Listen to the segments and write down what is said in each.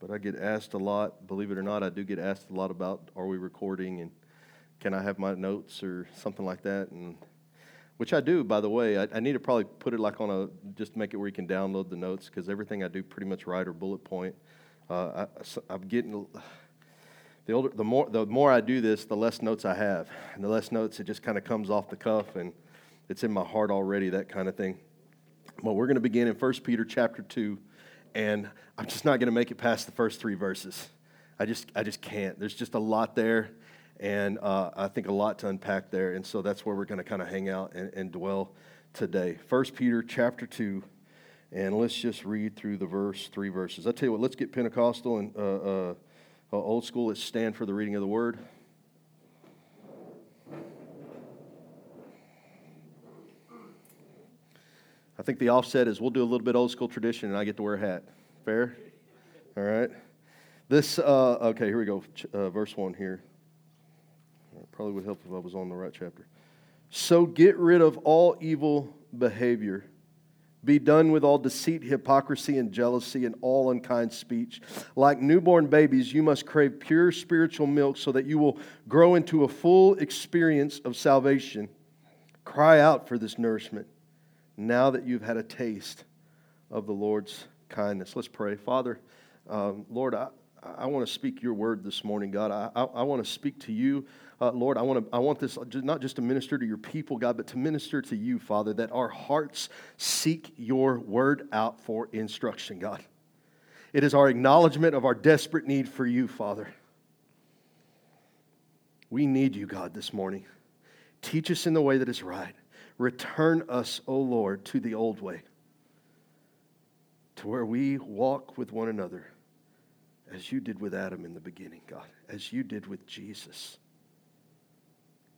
but I get asked a lot. Believe it or not, I do get asked a lot about are we recording and can I have my notes or something like that? And which I do, by the way. I, I need to probably put it like on a just make it where you can download the notes because everything I do pretty much write or bullet point. Uh, I, I'm getting the older, the more, the more I do this, the less notes I have, and the less notes it just kind of comes off the cuff and it's in my heart already, that kind of thing. Well, we're going to begin in 1 Peter chapter 2, and I'm just not going to make it past the first three verses. I just, I just can't. There's just a lot there, and uh, I think a lot to unpack there, and so that's where we're going to kind of hang out and, and dwell today. First Peter chapter 2, and let's just read through the verse, three verses. I tell you what, let's get Pentecostal and uh, uh, old school. Let's stand for the reading of the word. I think the offset is we'll do a little bit old school tradition and I get to wear a hat. Fair? All right. This, uh, okay, here we go. Uh, verse 1 here. Probably would help if I was on the right chapter. So get rid of all evil behavior. Be done with all deceit, hypocrisy, and jealousy, and all unkind speech. Like newborn babies, you must crave pure spiritual milk so that you will grow into a full experience of salvation. Cry out for this nourishment now that you've had a taste of the Lord's kindness. Let's pray. Father, um, Lord, I, I want to speak your word this morning, God. I, I, I want to speak to you. Uh, Lord, I want, to, I want this not just to minister to your people, God, but to minister to you, Father, that our hearts seek your word out for instruction, God. It is our acknowledgement of our desperate need for you, Father. We need you, God, this morning. Teach us in the way that is right. Return us, O Lord, to the old way, to where we walk with one another as you did with Adam in the beginning, God, as you did with Jesus.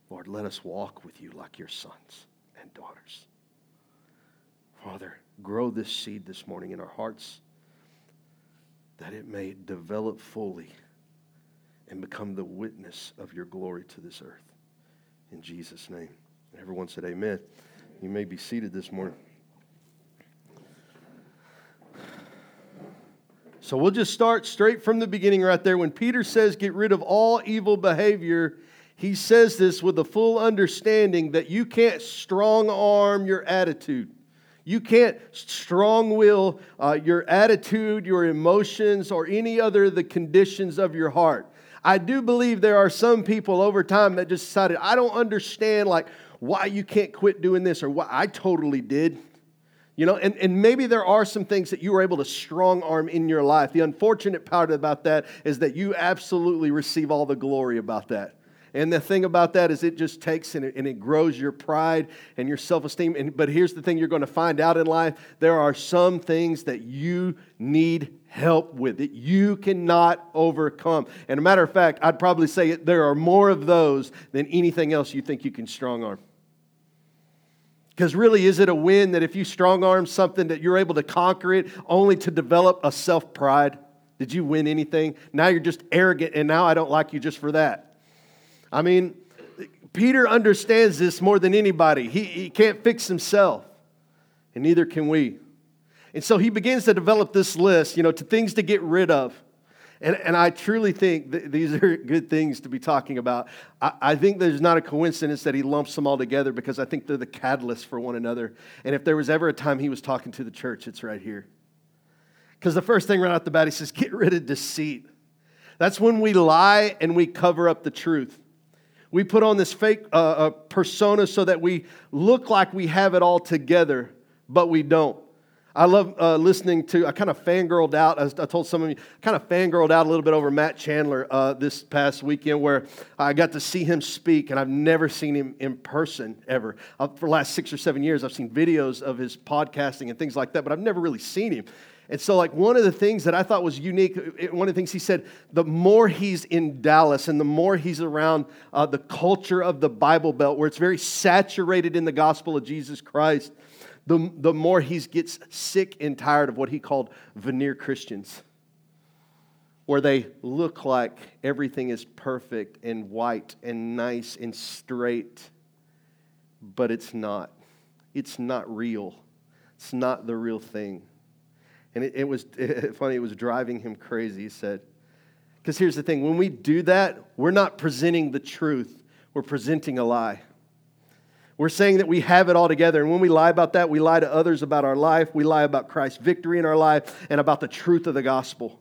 Lord, let us walk with you like your sons and daughters. Father, grow this seed this morning in our hearts that it may develop fully and become the witness of your glory to this earth. In Jesus' name. Everyone said amen. You may be seated this morning. So we'll just start straight from the beginning right there. When Peter says, get rid of all evil behavior, he says this with a full understanding that you can't strong arm your attitude. You can't strong will uh, your attitude, your emotions, or any other of the conditions of your heart. I do believe there are some people over time that just decided, I don't understand, like, why you can't quit doing this or why I totally did. You know, and, and maybe there are some things that you were able to strong arm in your life. The unfortunate part about that is that you absolutely receive all the glory about that. And the thing about that is it just takes and it, and it grows your pride and your self esteem. And, but here's the thing you're going to find out in life there are some things that you need help with, that you cannot overcome. And a matter of fact, I'd probably say there are more of those than anything else you think you can strong arm. Because really, is it a win that if you strong arm something that you're able to conquer it only to develop a self pride? Did you win anything? Now you're just arrogant, and now I don't like you just for that. I mean, Peter understands this more than anybody. He, he can't fix himself, and neither can we. And so he begins to develop this list, you know, to things to get rid of. And, and I truly think these are good things to be talking about. I, I think there's not a coincidence that he lumps them all together because I think they're the catalyst for one another. And if there was ever a time he was talking to the church, it's right here. Because the first thing right out the bat, he says, get rid of deceit. That's when we lie and we cover up the truth. We put on this fake uh, uh, persona so that we look like we have it all together, but we don't. I love uh, listening to, I kind of fangirled out, as I told some of you, kind of fangirled out a little bit over Matt Chandler uh, this past weekend where I got to see him speak, and I've never seen him in person ever. Uh, for the last six or seven years, I've seen videos of his podcasting and things like that, but I've never really seen him. And so, like, one of the things that I thought was unique, one of the things he said, the more he's in Dallas and the more he's around uh, the culture of the Bible Belt, where it's very saturated in the gospel of Jesus Christ, the, the more he gets sick and tired of what he called veneer Christians, where they look like everything is perfect and white and nice and straight, but it's not. It's not real. It's not the real thing. And it, it was it, funny, it was driving him crazy. He said, because here's the thing when we do that, we're not presenting the truth, we're presenting a lie. We're saying that we have it all together. And when we lie about that, we lie to others about our life. We lie about Christ's victory in our life and about the truth of the gospel.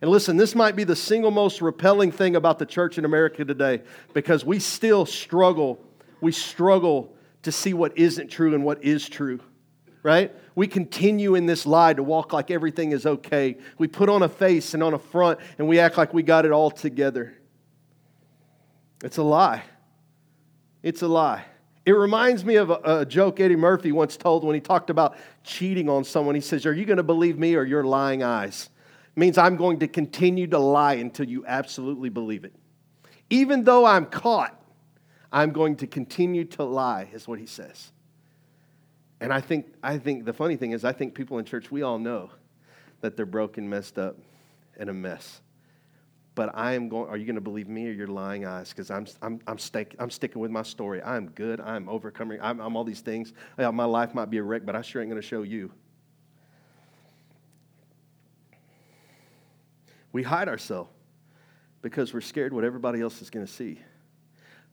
And listen, this might be the single most repelling thing about the church in America today because we still struggle. We struggle to see what isn't true and what is true, right? We continue in this lie to walk like everything is okay. We put on a face and on a front and we act like we got it all together. It's a lie. It's a lie. It reminds me of a, a, joke Eddie Murphy once told when he talked about cheating on someone. He says, Are you going to believe me or your lying eyes? It means I'm going to continue to lie until you absolutely believe it. Even though I'm caught, I'm going to continue to lie, is what he says. And I think, I think the funny thing is, I think people in church, we all know that they're broken, messed up, and a mess but I am going, are you going to believe me or your lying eyes? Because I'm, I'm, I'm, stake, I'm sticking with my story. I'm good. I'm overcoming. I'm, I'm all these things. Yeah, my life might be a wreck, but I sure ain't going to show you. We hide ourselves because we're scared what everybody else is going to see.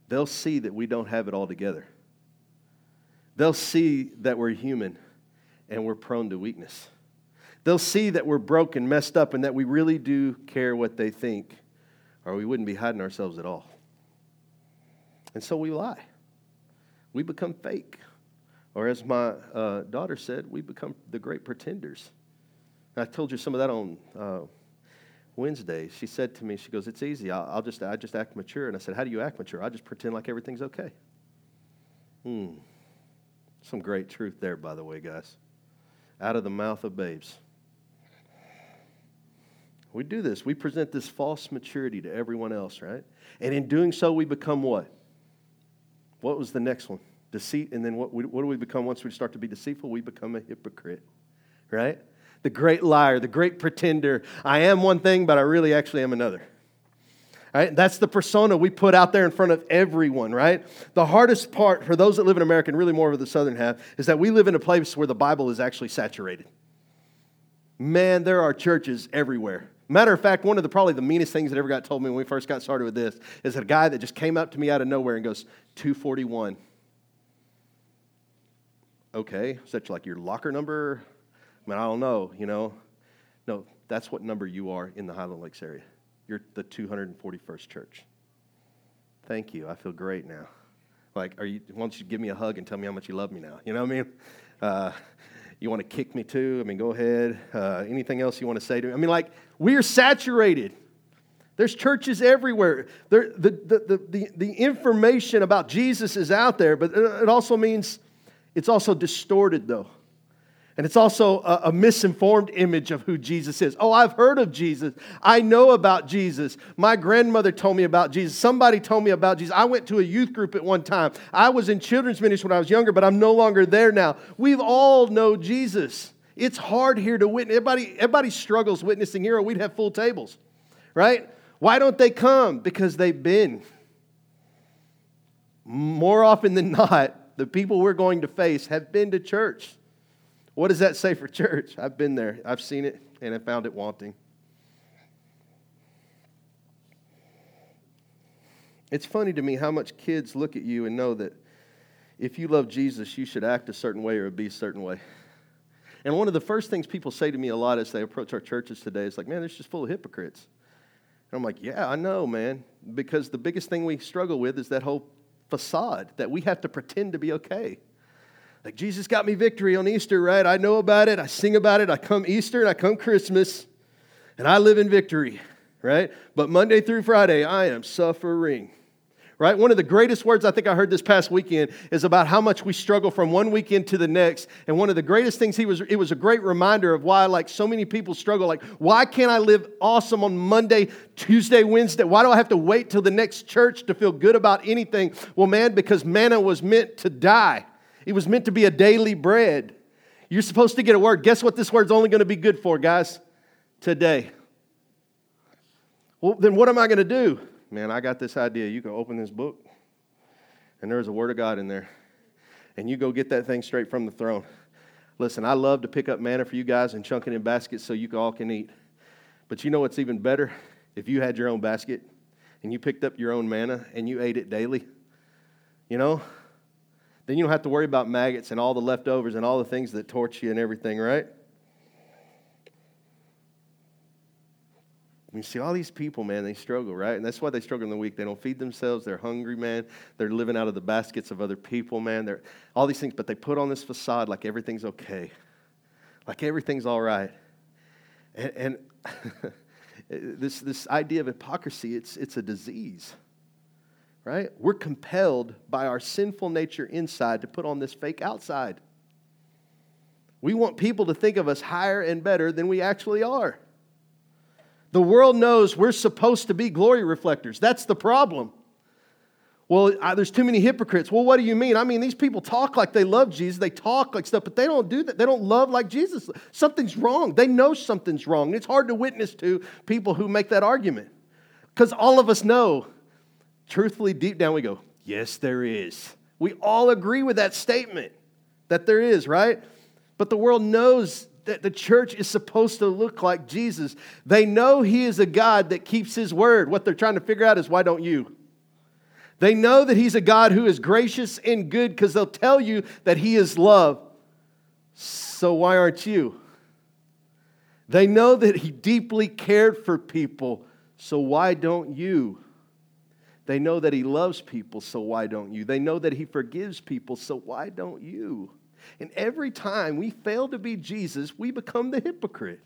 They'll see that we don't have it all together. They'll see that we're human and we're prone to weakness. They'll see that we're broken, messed up, and that we really do care what they think, or we wouldn't be hiding ourselves at all. And so we lie. We become fake. Or as my uh, daughter said, we become the great pretenders. And I told you some of that on uh, Wednesday. She said to me, she goes, it's easy. I'll, I'll, just, I just act mature. And I said, how do you act mature? I just pretend like everything's okay. Hmm. Some great truth there, by the way, guys. Out of the mouth of babes. We do this. We present this false maturity to everyone else, right? And in doing so, we become what? What was the next one? Deceit. And then what, what do we become once we start to be deceitful? We become a hypocrite, right? The great liar, the great pretender. I am one thing, but I really actually am another. Right? That's the persona we put out there in front of everyone, right? The hardest part for those that live in America, and really more of the southern half, is that we live in a place where the Bible is actually saturated. Man, there are churches everywhere. Matter of fact, one of the probably the meanest things that ever got told me when we first got started with this is a guy that just came up to me out of nowhere and goes, 241. Okay, such like your locker number? I mean, I don't know, you know. No, that's what number you are in the Highland Lakes area. You're the 241st church. Thank you. I feel great now. Like, are you, why don't you give me a hug and tell me how much you love me now? You know what I mean? Uh, you want to kick me too? I mean, go ahead. Uh, anything else you want to say to me? I mean, like, we are saturated. There's churches everywhere. There, the, the, the, the, information about Jesus is out there, but it also means it's also distorted, though. And it's also a, a, misinformed image of who Jesus is. Oh, I've heard of Jesus. I know about Jesus. My grandmother told me about Jesus. Somebody told me about Jesus. I went to a youth group at one time. I was in children's ministry when I was younger, but I'm no longer there now. We've all know Jesus. It's hard here to witness. Everybody, everybody struggles witnessing here, or we'd have full tables, right? Why don't they come? Because they've been. More often than not, the people we're going to face have been to church. What does that say for church? I've been there, I've seen it, and I found it wanting. It's funny to me how much kids look at you and know that if you love Jesus, you should act a certain way or be a certain way. And one of the first things people say to me a lot as they approach our churches today is like, man, it's just full of hypocrites. And I'm like, yeah, I know, man. Because the biggest thing we struggle with is that whole facade that we have to pretend to be okay. Like, Jesus got me victory on Easter, right? I know about it. I sing about it. I come Easter and I come Christmas, and I live in victory, right? But Monday through Friday, I am suffering, right? One of the greatest words I think I heard this past weekend is about how much we struggle from one weekend to the next. And one of the greatest things he was, it was a great reminder of why, like, so many people struggle. Like, why can't I live awesome on Monday, Tuesday, Wednesday? Why do I have to wait till the next church to feel good about anything? Well, man, because manna was meant to die. It was meant to be a daily bread. You're supposed to get a word. Guess what this word's only going to be good for, guys? Today. Well, then what am I going to do? Man, I got this idea. You can open this book, and there's a word of God in there. And you go get that thing straight from the throne. Listen, I love to pick up manna for you guys and chunk it in baskets so you all can eat. But you know what's even better? If you had your own basket and you picked up your own manna and you ate it daily, you know, then you don't have to worry about maggots and all the leftovers and all the things that torch you and everything, right? You see all these people, man, they struggle, right? And that's why they struggle in the week. They don't feed themselves. They're hungry, man. They're living out of the baskets of other people, man. They're all these things, but they put on this facade like everything's okay, like everything's all right. And, and this, this idea of hypocrisy, it's, it's a disease, right? We're compelled by our sinful nature inside to put on this fake outside. We want people to think of us higher and better than we actually are. The world knows we're supposed to be glory reflectors. That's the problem. Well, there's too many hypocrites. Well, what do you mean? I mean, these people talk like they love Jesus. They talk like stuff, but they don't do that. They don't love like Jesus. Something's wrong. They know something's wrong. It's hard to witness to people who make that argument because all of us know, truthfully, deep down, we go, yes, there is. We all agree with that statement that there is, right? But the world knows that the church is supposed to look like Jesus. They know He is a God that keeps His word. What they're trying to figure out is why don't you? They know that He's a God who is gracious and good because they'll tell you that He is love. So why aren't you? They know that He deeply cared for people. So why don't you? They know that He loves people. So why don't you? They know that He forgives people. So why don't you? And every time we fail to be Jesus, we become the hypocrite.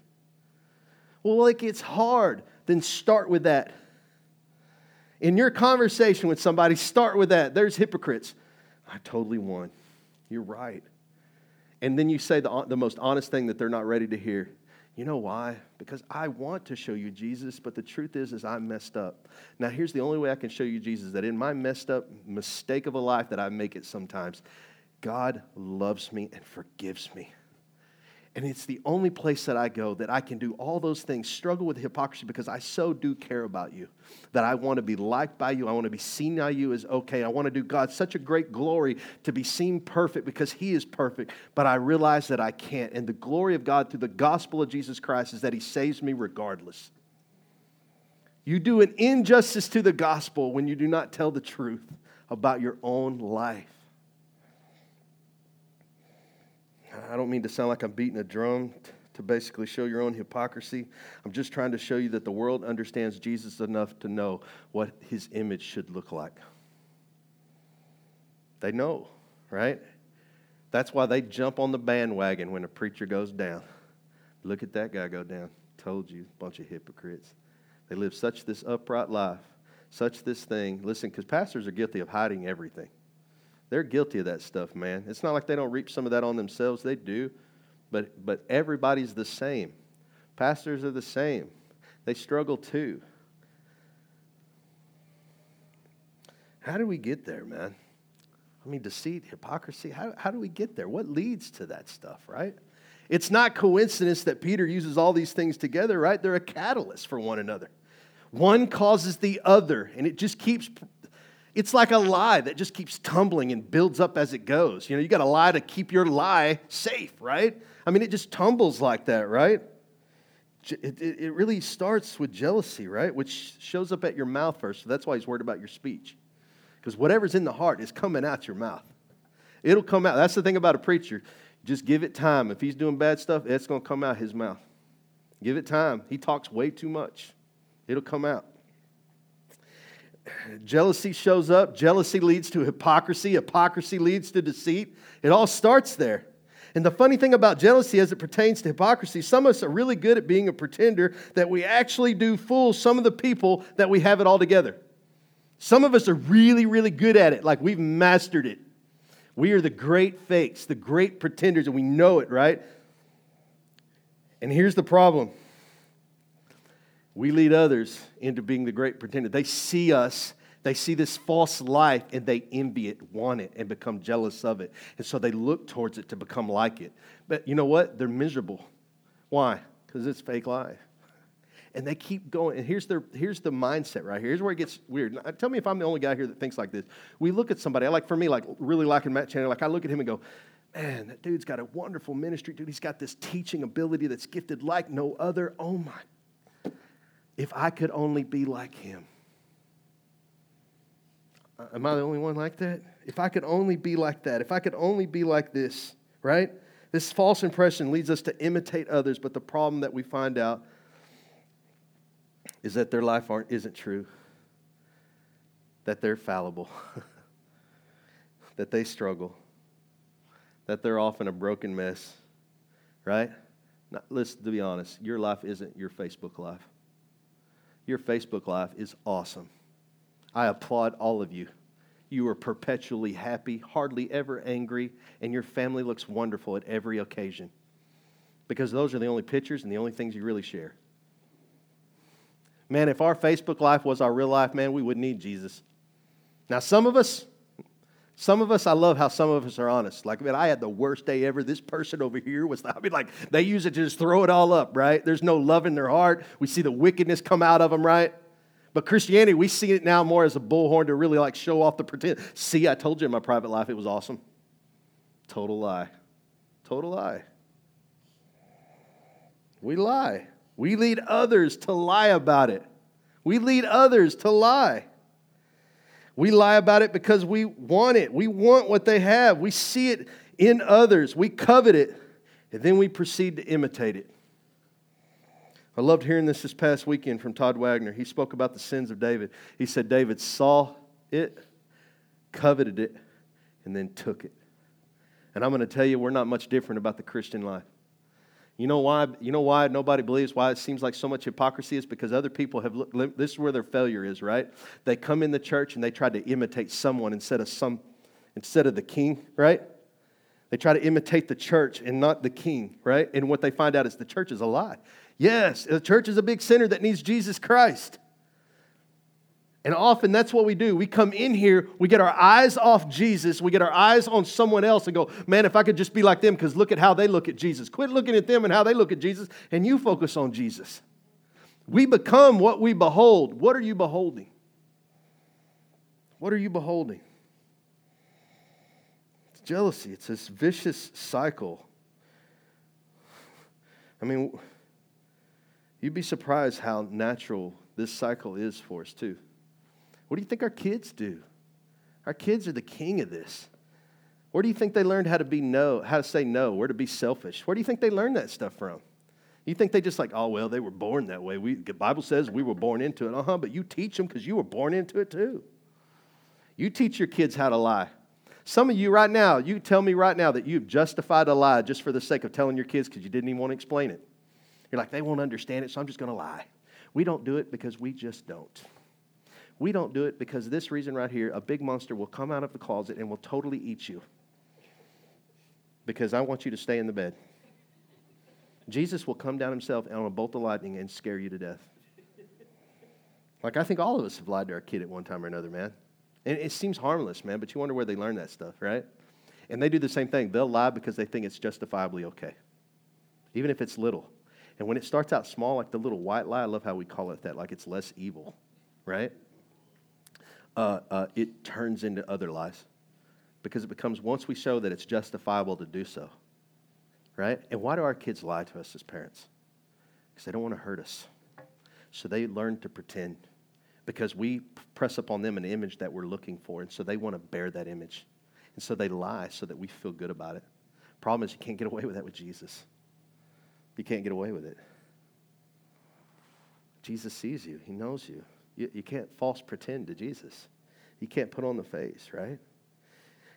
Well, like it's hard, then start with that. In your conversation with somebody, start with that. There's hypocrites. I totally won. You're right. And then you say the, the most honest thing that they're not ready to hear. You know why? Because I want to show you Jesus, but the truth is, is I'm messed up. Now, here's the only way I can show you Jesus that in my messed up mistake of a life that I make it sometimes, God loves me and forgives me. And it's the only place that I go that I can do all those things, struggle with hypocrisy because I so do care about you. That I want to be liked by you. I want to be seen by you as okay. I want to do God such a great glory to be seen perfect because He is perfect. But I realize that I can't. And the glory of God through the gospel of Jesus Christ is that He saves me regardless. You do an injustice to the gospel when you do not tell the truth about your own life. I don't mean to sound like I'm beating a drum to basically show your own hypocrisy. I'm just trying to show you that the world understands Jesus enough to know what his image should look like. They know, right? That's why they jump on the bandwagon when a preacher goes down. Look at that guy go down. Told you, bunch of hypocrites. They live such this upright life, such this thing. Listen, because pastors are guilty of hiding everything. They're guilty of that stuff, man. It's not like they don't reap some of that on themselves. They do. But, but everybody's the same. Pastors are the same. They struggle too. How do we get there, man? I mean, deceit, hypocrisy, how, how do we get there? What leads to that stuff, right? It's not coincidence that Peter uses all these things together, right? They're a catalyst for one another. One causes the other, and it just keeps it's like a lie that just keeps tumbling and builds up as it goes. You know, you got a lie to keep your lie safe, right? I mean, it just tumbles like that, right? It, it, it really starts with jealousy, right? Which shows up at your mouth first. So that's why he's worried about your speech. Because whatever's in the heart is coming out your mouth. It'll come out. That's the thing about a preacher. Just give it time. If he's doing bad stuff, it's going to come out his mouth. Give it time. He talks way too much. It'll come out. Jealousy shows up. Jealousy leads to hypocrisy. Hypocrisy leads to deceit. It all starts there. And the funny thing about jealousy as it pertains to hypocrisy, some of us are really good at being a pretender that we actually do fool some of the people that we have it all together. Some of us are really, really good at it, like we've mastered it. We are the great fakes, the great pretenders, and we know it, right? And here's the problem we lead others into being the great pretender. They see us, they see this false life, and they envy it, want it, and become jealous of it. And so they look towards it to become like it. But you know what? They're miserable. Why? Because it's fake life. And they keep going. And here's, their, here's the mindset right here. Here's where it gets weird. Now, tell me if I'm the only guy here that thinks like this. We look at somebody, like for me, like really liking Matt Chandler, like I look at him and go, man, that dude's got a wonderful ministry, dude. He's got this teaching ability that's gifted like no other. Oh my. If I could only be like him. Am I the only one like that? If I could only be like that, if I could only be like this, right? This false impression leads us to imitate others, but the problem that we find out is that their life aren't, isn't true, that they're fallible, that they struggle, that they're often a broken mess, right? Now, to be honest, your life isn't your Facebook life. Your Facebook life is awesome. I applaud all of you. You are perpetually happy, hardly ever angry, and your family looks wonderful at every occasion. Because those are the only pictures and the only things you really share. Man, if our Facebook life was our real life, man, we wouldn't need Jesus. Now, some of us, some of us, I love how some of us are honest. Like, man, I had the worst day ever. This person over here was, I mean, like, they use it to just throw it all up, right? There's no love in their heart. We see the wickedness come out of them, right? But Christianity, we see it now more as a bullhorn to really like show off the pretend. See, I told you in my private life it was awesome. Total lie. Total lie. We lie. We lead others to lie about it. We lead others to lie. We lie about it because we want it. We want what they have. We see it in others. We covet it. And then we proceed to imitate it. I loved hearing this this past weekend from Todd Wagner. He spoke about the sins of David. He said David saw it, coveted it, and then took it. And I'm going to tell you, we're not much different about the Christian life. You know why? You know why nobody believes? Why it seems like so much hypocrisy is because other people have looked. This is where their failure is, right? They come in the church and they try to imitate someone instead of some, instead of the king, right? They try to imitate the church and not the king, right? And what they find out is the church is a lie. Yes, the church is a big sinner that needs Jesus Christ. And often that's what we do. We come in here, we get our eyes off Jesus, we get our eyes on someone else and go, man, if I could just be like them, because look at how they look at Jesus. Quit looking at them and how they look at Jesus, and you focus on Jesus. We become what we behold. What are you beholding? What are you beholding? It's jealousy, it's this vicious cycle. I mean, You'd be surprised how natural this cycle is for us, too. What do you think our kids do? Our kids are the king of this. Where do you think they learned how to be no, how to say no, where to be selfish? Where do you think they learned that stuff from? You think they just like, oh well, they were born that way. We, the Bible says we were born into it. Uh-huh, but you teach them because you were born into it too. You teach your kids how to lie. Some of you right now, you tell me right now that you've justified a lie just for the sake of telling your kids because you didn't even want to explain it. You're like, they won't understand it, so I'm just going to lie. We don't do it because we just don't. We don't do it because this reason right here a big monster will come out of the closet and will totally eat you. Because I want you to stay in the bed. Jesus will come down himself on a bolt of lightning and scare you to death. Like, I think all of us have lied to our kid at one time or another, man. And it seems harmless, man, but you wonder where they learn that stuff, right? And they do the same thing. They'll lie because they think it's justifiably okay, even if it's little. And when it starts out small, like the little white lie, I love how we call it that, like it's less evil, right? Uh, uh, it turns into other lies because it becomes once we show that it's justifiable to do so, right? And why do our kids lie to us as parents? Because they don't want to hurt us. So they learn to pretend because we press upon them an image that we're looking for, and so they want to bear that image. And so they lie so that we feel good about it. Problem is, you can't get away with that with Jesus. You can't get away with it. Jesus sees you, He knows you. You, you can't false pretend to Jesus. You can't put on the face, right?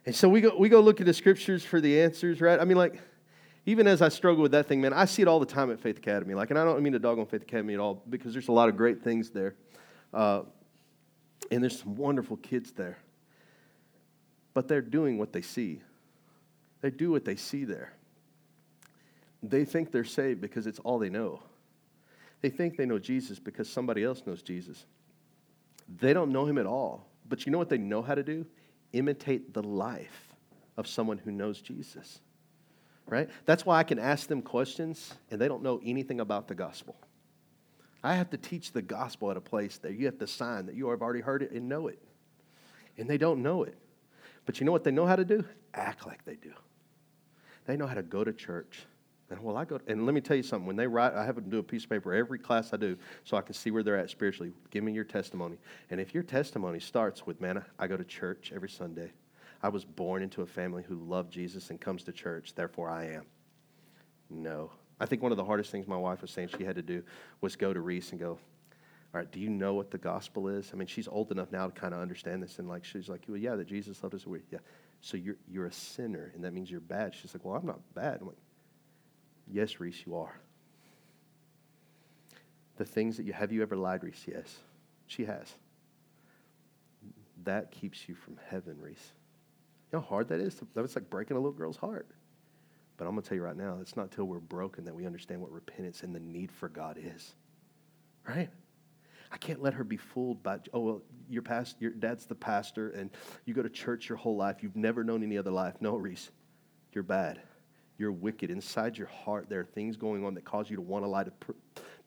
And so we go, we go look at the scriptures for the answers, right? I mean, like, even as I struggle with that thing, man, I see it all the time at Faith Academy. Like, and I don't mean to dog on Faith Academy at all because there's a lot of great things there. Uh, and there's some wonderful kids there. But they're doing what they see, they do what they see there. They think they're saved because it's all they know. They think they know Jesus because somebody else knows Jesus. They don't know him at all. But you know what they know how to do? Imitate the life of someone who knows Jesus. Right? That's why I can ask them questions and they don't know anything about the gospel. I have to teach the gospel at a place that you have to sign that you have already heard it and know it. And they don't know it. But you know what they know how to do? Act like they do. they know how to go to church. And well, I go, and let me tell you something. When they write, I have them do a piece of paper every class I do so I can see where they're at spiritually. Give me your testimony. And if your testimony starts with, man, I go to church every Sunday, I was born into a family who loved Jesus and comes to church, therefore I am. No. I think one of the hardest things my wife was saying she had to do was go to Reese and go, all right, do you know what the gospel is? I mean, she's old enough now to kind of understand this. And like, she's like, well, yeah, that Jesus loved us. Yeah. So you're, you're a sinner, and that means you're bad. She's like, well, I'm not bad. I'm like, yes, Reese, you are. The things that you, have you ever lied, Reese? Yes. She has. That keeps you from heaven, Reese. You know how hard that is? That was like breaking a little girl's heart. But I'm going to tell you right now, it's not until we're broken that we understand what repentance and the need for God is. Right? I can't let her be fooled by, oh, well, your, past, your dad's the pastor and you go to church your whole life. You've never known any other life. No, Reese, you're bad. You're wicked. Inside your heart, there are things going on that cause you to want to lie, to,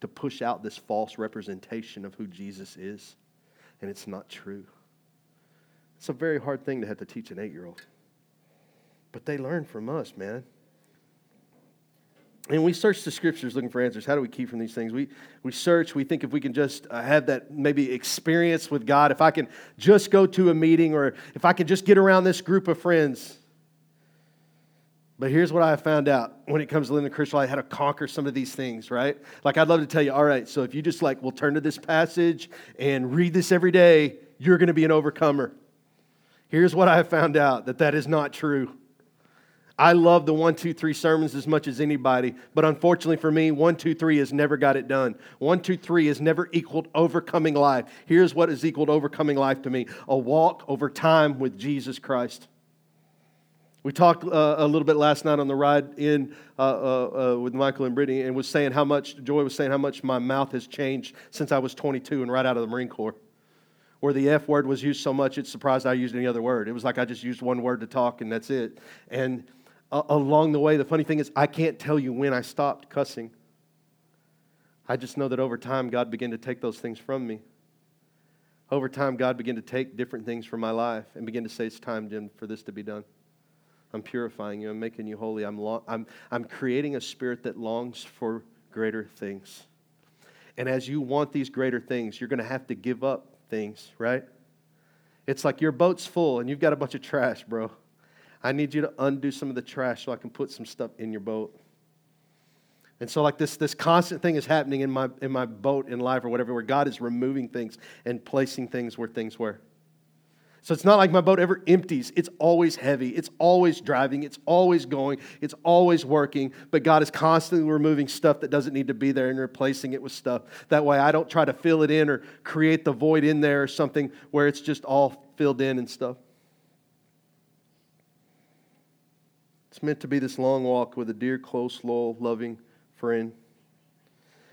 to push out this false representation of who Jesus is. And it's not true. It's a very hard thing to have to teach an eight year old. But they learn from us, man. And we search the scriptures looking for answers. How do we keep from these things? We, we search, we think if we can just uh, have that maybe experience with God, if I can just go to a meeting or if I can just get around this group of friends. But here's what I found out when it comes to living the Christian life, how to conquer some of these things, right? Like I'd love to tell you, all right, so if you just like will turn to this passage and read this every day, you're going to be an overcomer. Here's what I found out that that is not true. I love the one, two, three sermons as much as anybody, but unfortunately for me, one, two, three has never got it done. One, two, three has never equaled overcoming life. Here's what has equaled overcoming life to me a walk over time with Jesus Christ. We talked uh, a little bit last night on the ride in uh, uh, uh, with Michael and Brittany, and was saying how much Joy was saying how much my mouth has changed since I was 22 and right out of the Marine Corps where the F word was used so much, it's surprised I used any other word. It was like I just used one word to talk and that's it. And uh, along the way, the funny thing is, I can't tell you when I stopped cussing. I just know that over time, God began to take those things from me. Over time, God began to take different things from my life and begin to say, It's time, Jim, for this to be done. I'm purifying you. I'm making you holy. I'm, I'm, I'm creating a spirit that longs for greater things. And as you want these greater things, you're going to have to give up things, right? It's like your boat's full and you've got a bunch of trash, bro. I need you to undo some of the trash so I can put some stuff in your boat. And so, like this, this constant thing is happening in my in my boat in life or whatever, where God is removing things and placing things where things were. So it's not like my boat ever empties. It's always heavy. It's always driving. It's always going. It's always working. But God is constantly removing stuff that doesn't need to be there and replacing it with stuff. That way I don't try to fill it in or create the void in there or something where it's just all filled in and stuff. It's meant to be this long walk with a dear, close, loyal, loving friend.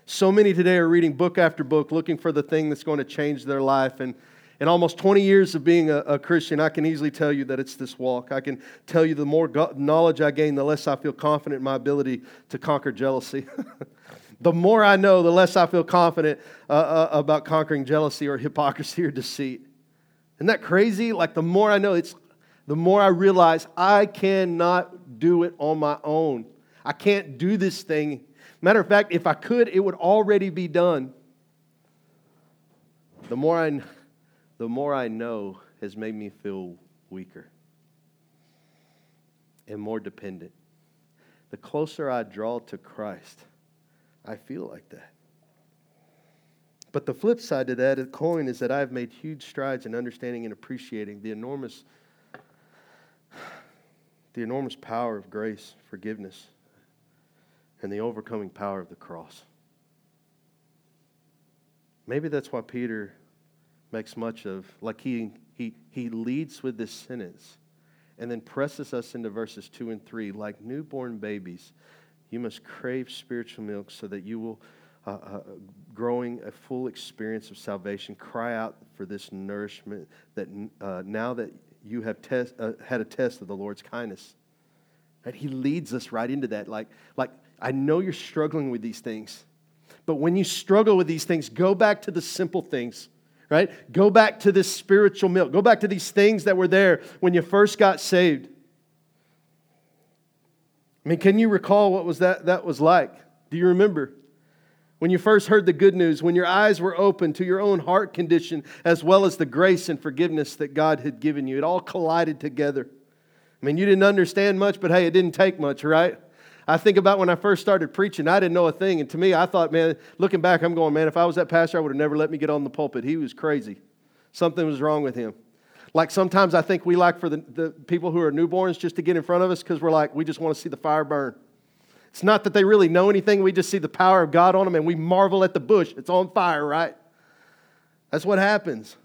So many today are reading book after book looking for the thing that's going to change their life. And in almost 20 years of being a, a, Christian, I can easily tell you that it's this walk. I can tell you the more knowledge I gain, the less I feel confident in my ability to conquer jealousy. the more I know, the less I feel confident uh, uh, about conquering jealousy or hypocrisy or deceit. Isn't that crazy? Like the more I know, it's the more I realize I cannot do it on my own. I can't do this thing. Matter of fact, if I could, it would already be done. The more I, the more I know has made me feel weaker and more dependent. The closer I draw to Christ, I feel like that. But the flip side to that coin is that I've made huge strides in understanding and appreciating the enormous the enormous power of grace, forgiveness, and the overcoming power of the cross. Maybe that's why Peter makes much of, like he, he, he leads with this sentence and then presses us into verses 2 and 3. Like newborn babies, you must crave spiritual milk so that you will, uh, uh, growing a full experience of salvation, cry out for this nourishment that uh, now that you have test, uh, had a test of the Lord's kindness. Right? He leads us right into that. Like, like, I know you're struggling with these things, but when you struggle with these things, go back to the simple things, right? Go back to this spiritual milk. Go back to these things that were there when you first got saved. I mean, can you recall what was that, that was like? Do you remember? When you first heard the good news, when your eyes were open to your own heart condition, as well as the grace and forgiveness that God had given you, it all collided together. I mean, you didn't understand much, but hey, it didn't take much, right? I think about when I first started preaching, I didn't know a thing. And to me, I thought, man, looking back, I'm going, man, if I was that pastor, I would have never let me get on the pulpit. He was crazy. Something was wrong with him. Like sometimes I think we like for the, the people who are newborns just to get in front of us because we're like, we just want to see the fire burn. It's not that they really know anything, we just see the power of God on them and we marvel at the bush. It's on fire, right? That's what happens.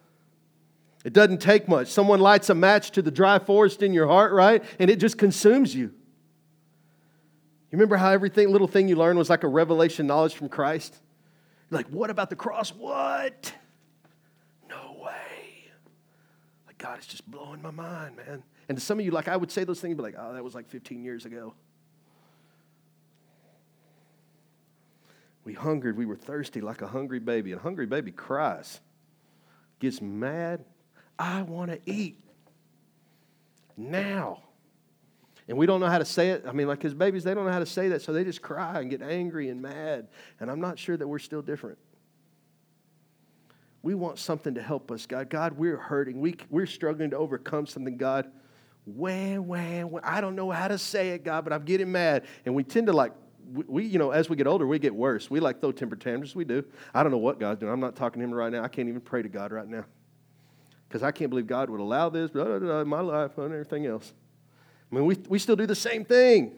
It doesn't take much. Someone lights a match to the dry forest in your heart, right? And it just consumes you. You remember how everything, little thing you learned was like a revelation knowledge from Christ? You're like, what about the cross? What? No way. Like, God is just blowing my mind, man. And to some of you, like, I would say those things, but like, oh, that was like 15 years ago. We hungered, we were thirsty like a hungry baby. And a hungry baby cries, gets mad. I want to eat now. And we don't know how to say it. I mean, like his babies, they don't know how to say that, so they just cry and get angry and mad. And I'm not sure that we're still different. We want something to help us, God. God, we're hurting. We, we're struggling to overcome something, God. Wah, wah, wah. I don't know how to say it, God, but I'm getting mad. And we tend to like, we, you know, as we get older, we get worse. We like throw temper tantrums. We do. I don't know what God's doing. I'm not talking to Him right now. I can't even pray to God right now because I can't believe God would allow this blah, blah, blah, my life and everything else. I mean, we, we still do the same thing.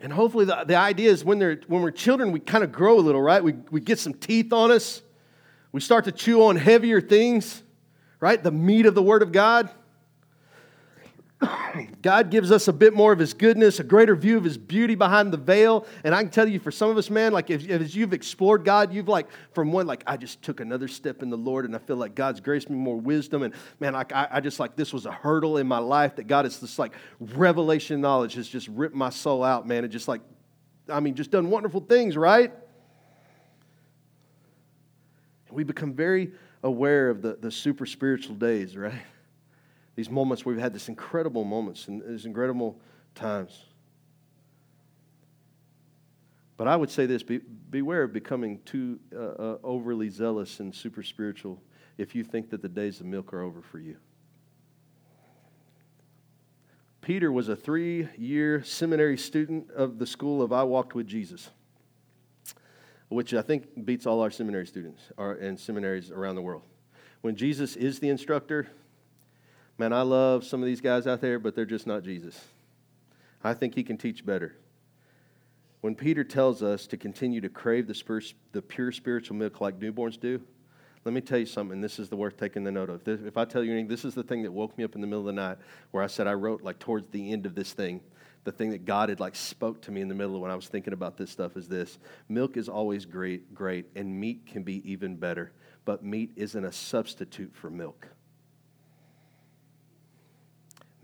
And hopefully, the, the idea is when, they're, when we're children, we kind of grow a little, right? We, we get some teeth on us. We start to chew on heavier things, right? The meat of the Word of God. God gives us a bit more of His goodness, a greater view of His beauty behind the veil. And I can tell you, for some of us, man, like if, if you've explored God, you've like, from one, like, I just took another step in the Lord and I feel like God's graced me more wisdom. And man, like, I, I just like, this was a hurdle in my life that God is this like revelation knowledge has just ripped my soul out, man. It just like, I mean, just done wonderful things, right? And we become very aware of the, the super spiritual days, right? These moments we've had this incredible moments and these incredible times. But I would say this be, beware of becoming too uh, uh, overly zealous and super spiritual if you think that the days of milk are over for you. Peter was a three year seminary student of the school of I Walked with Jesus, which I think beats all our seminary students and seminaries around the world. When Jesus is the instructor, Man, I love some of these guys out there, but they're just not Jesus. I think he can teach better. When Peter tells us to continue to crave the, spir- the pure spiritual milk like newborns do, let me tell you something. This is the worth taking the note of. If I tell you anything, this is the thing that woke me up in the middle of the night where I said I wrote like towards the end of this thing. The thing that God had like spoke to me in the middle of when I was thinking about this stuff is this. Milk is always great, great, and meat can be even better. But meat isn't a substitute for milk.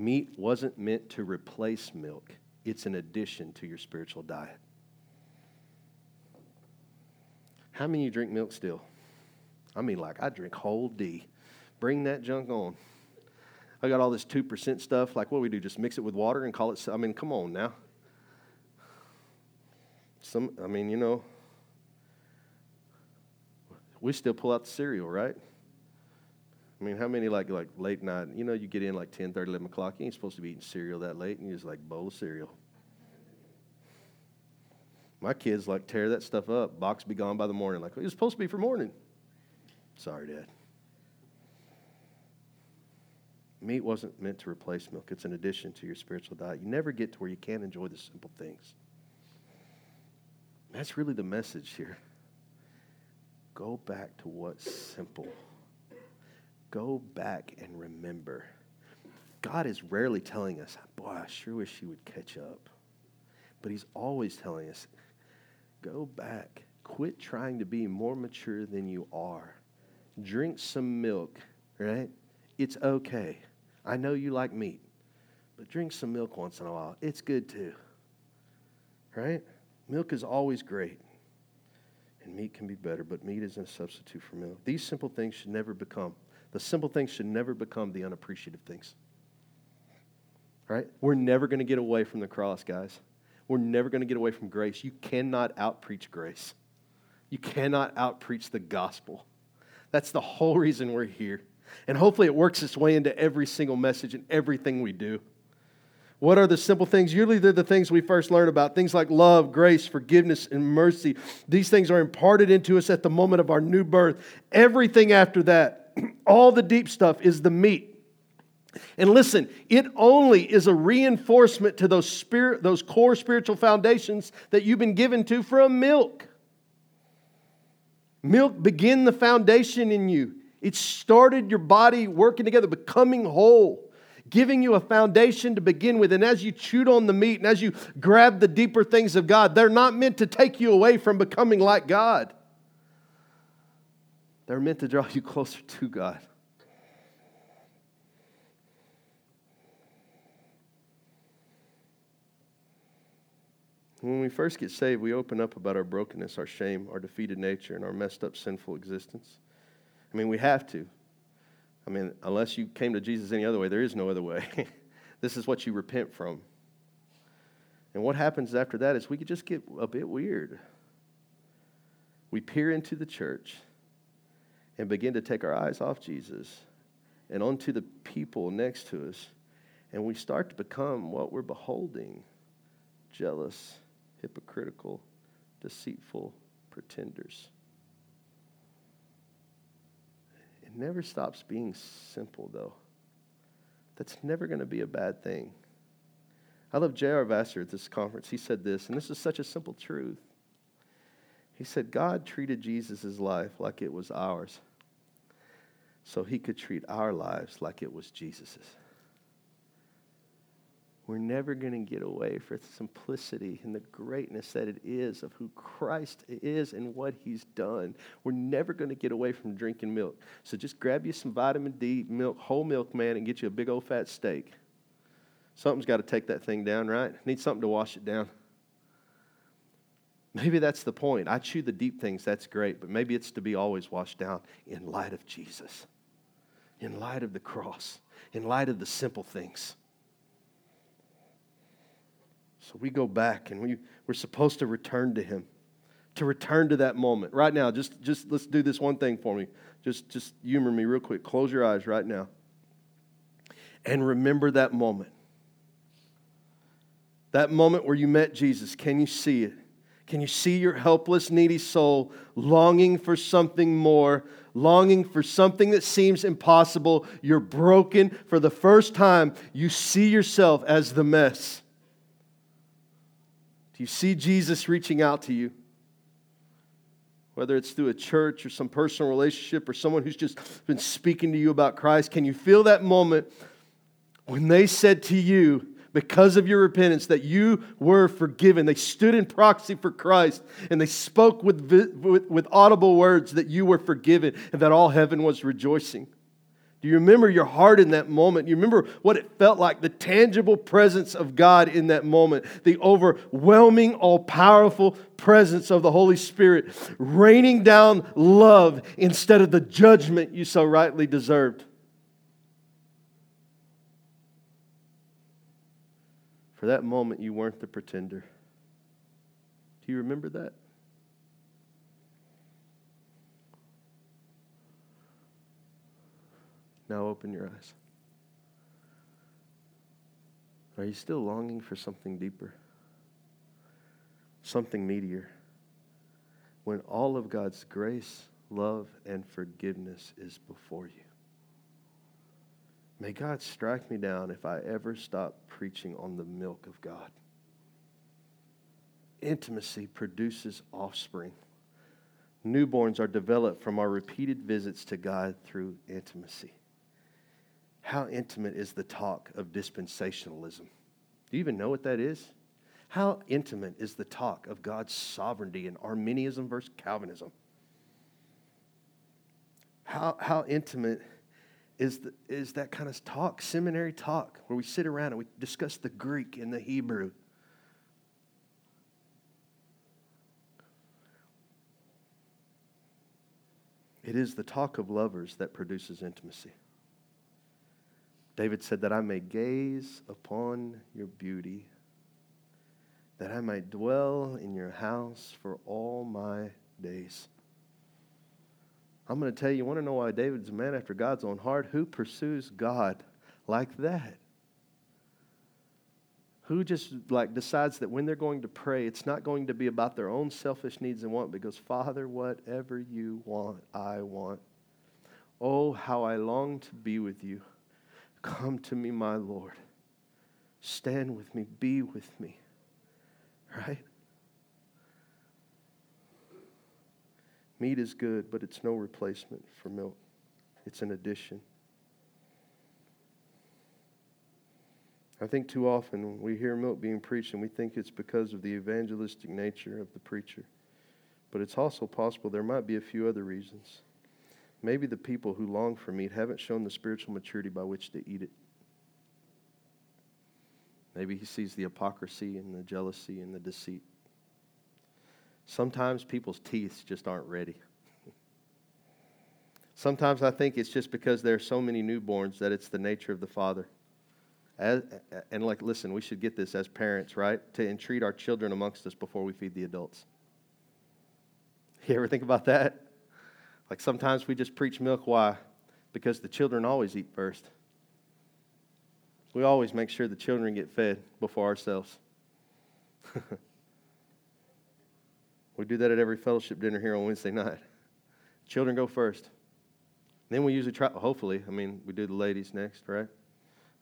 Meat wasn't meant to replace milk, it's an addition to your spiritual diet. How many you drink milk still? I mean, like, I drink whole D. Bring that junk on. I got all this 2% stuff. Like, what do we do? Just mix it with water and call it. I mean, come on now. Some, I mean, you know, we still pull out the cereal, right? I mean, how many like like late night? You know, you get in like 10, 30, 11 o'clock. You ain't supposed to be eating cereal that late, and you just like bowl of cereal. My kids like tear that stuff up. Box be gone by the morning. Like it was supposed to be for morning. Sorry, Dad. Meat wasn't meant to replace milk. It's an addition to your spiritual diet. You never get to where you can't enjoy the simple things. That's really the message here. Go back to what's simple. Go back and remember. God is rarely telling us, boy, I sure wish you would catch up. But He's always telling us, go back. Quit trying to be more mature than you are. Drink some milk, right? It's okay. I know you like meat, but drink some milk once in a while. It's good too, right? Milk is always great, and meat can be better, but meat isn't a substitute for milk. These simple things should never become the simple things should never become the unappreciative things. Right? We're never going to get away from the cross, guys. We're never going to get away from grace. You cannot outpreach grace. You cannot outpreach the gospel. That's the whole reason we're here. And hopefully it works its way into every single message and everything we do. What are the simple things? Usually they're the things we first learn about. Things like love, grace, forgiveness, and mercy. These things are imparted into us at the moment of our new birth. Everything after that, all the deep stuff, is the meat. And listen, it only is a reinforcement to those, spirit, those core spiritual foundations that you've been given to from milk. Milk begin the foundation in you. It started your body working together, becoming whole giving you a foundation to begin with. And as you chewed on the meat and as you grab the deeper things of God, they're not meant to take you away from becoming like God. They're meant to draw you closer to God. When we first get saved, we open up about our brokenness, our shame, our defeated nature, and our messed up sinful existence. I mean, we have to. I mean, unless you came to Jesus any other way, there is no other way. this is what you repent from. And what happens after that is we could just get a bit weird. We peer into the church and begin to take our eyes off Jesus and onto the people next to us, and we start to become what we're beholding jealous, hypocritical, deceitful pretenders. It never stops being simple, though. That's never going to be a bad thing. I love J.R. Vassar at this conference. He said this, and this is such a simple truth. He said, God treated Jesus' life like it was ours, so he could treat our lives like it was Jesus's. We're never going to get away from simplicity and the greatness that it is of who Christ is and what he's done. We're never going to get away from drinking milk. So just grab you some vitamin D milk, whole milk, man, and get you a big old fat steak. Something's got to take that thing down, right? Need something to wash it down. Maybe that's the point. I chew the deep things, that's great, but maybe it's to be always washed down in light of Jesus, in light of the cross, in light of the simple things. So we go back and we, we're supposed to return to him, to return to that moment. Right now, just, just let's do this one thing for me. Just, just humor me real quick. Close your eyes right now. And remember that moment. That moment where you met Jesus. Can you see it? Can you see your helpless, needy soul longing for something more, longing for something that seems impossible? You're broken. For the first time, you see yourself as the mess Do you see Jesus reaching out to you, whether it's through a church or some personal relationship or someone who's just been speaking to you about Christ, can you feel that moment when they said to you, because of your repentance, that you were forgiven? They stood in proxy for Christ and they spoke with, with, with audible words that you were forgiven and that all heaven was rejoicing. Do you remember your heart in that moment? You remember what it felt like, the tangible presence of God in that moment, the overwhelming, all powerful presence of the Holy Spirit raining down love instead of the judgment you so rightly deserved. For that moment, you weren't the pretender. Do you remember that? Now open your eyes. Are you still longing for something deeper? Something meatier? When all of God's grace, love, and forgiveness is before you. May God strike me down if I ever stop preaching on the milk of God. Intimacy produces offspring. Newborns are developed from our repeated visits to God through intimacy. How intimate is the talk of dispensationalism? Do you even know what that is? How intimate is the talk of God's sovereignty in Arminianism versus Calvinism? How, how intimate is, the, is that kind of talk, seminary talk, where we sit around and we discuss the Greek and the Hebrew? It is the talk of lovers that produces intimacy. David said, That I may gaze upon your beauty, that I might dwell in your house for all my days. I'm going to tell you, you want to know why David's a man after God's own heart? Who pursues God like that? Who just like decides that when they're going to pray, it's not going to be about their own selfish needs and want, because Father, whatever you want, I want. Oh, how I long to be with you. Come to me, my Lord. Stand with me, be with me. Right? Meat is good, but it's no replacement for milk, it's an addition. I think too often we hear milk being preached and we think it's because of the evangelistic nature of the preacher. But it's also possible there might be a few other reasons. Maybe the people who long for meat haven't shown the spiritual maturity by which to eat it. Maybe he sees the hypocrisy and the jealousy and the deceit. Sometimes people's teeth just aren't ready. Sometimes I think it's just because there are so many newborns that it's the nature of the Father. As, and, like, listen, we should get this as parents, right? To entreat our children amongst us before we feed the adults. You ever think about that? Like sometimes we just preach milk. Why? Because the children always eat first. We always make sure the children get fed before ourselves. we do that at every fellowship dinner here on Wednesday night. Children go first. Then we usually try, hopefully, I mean, we do the ladies next, right?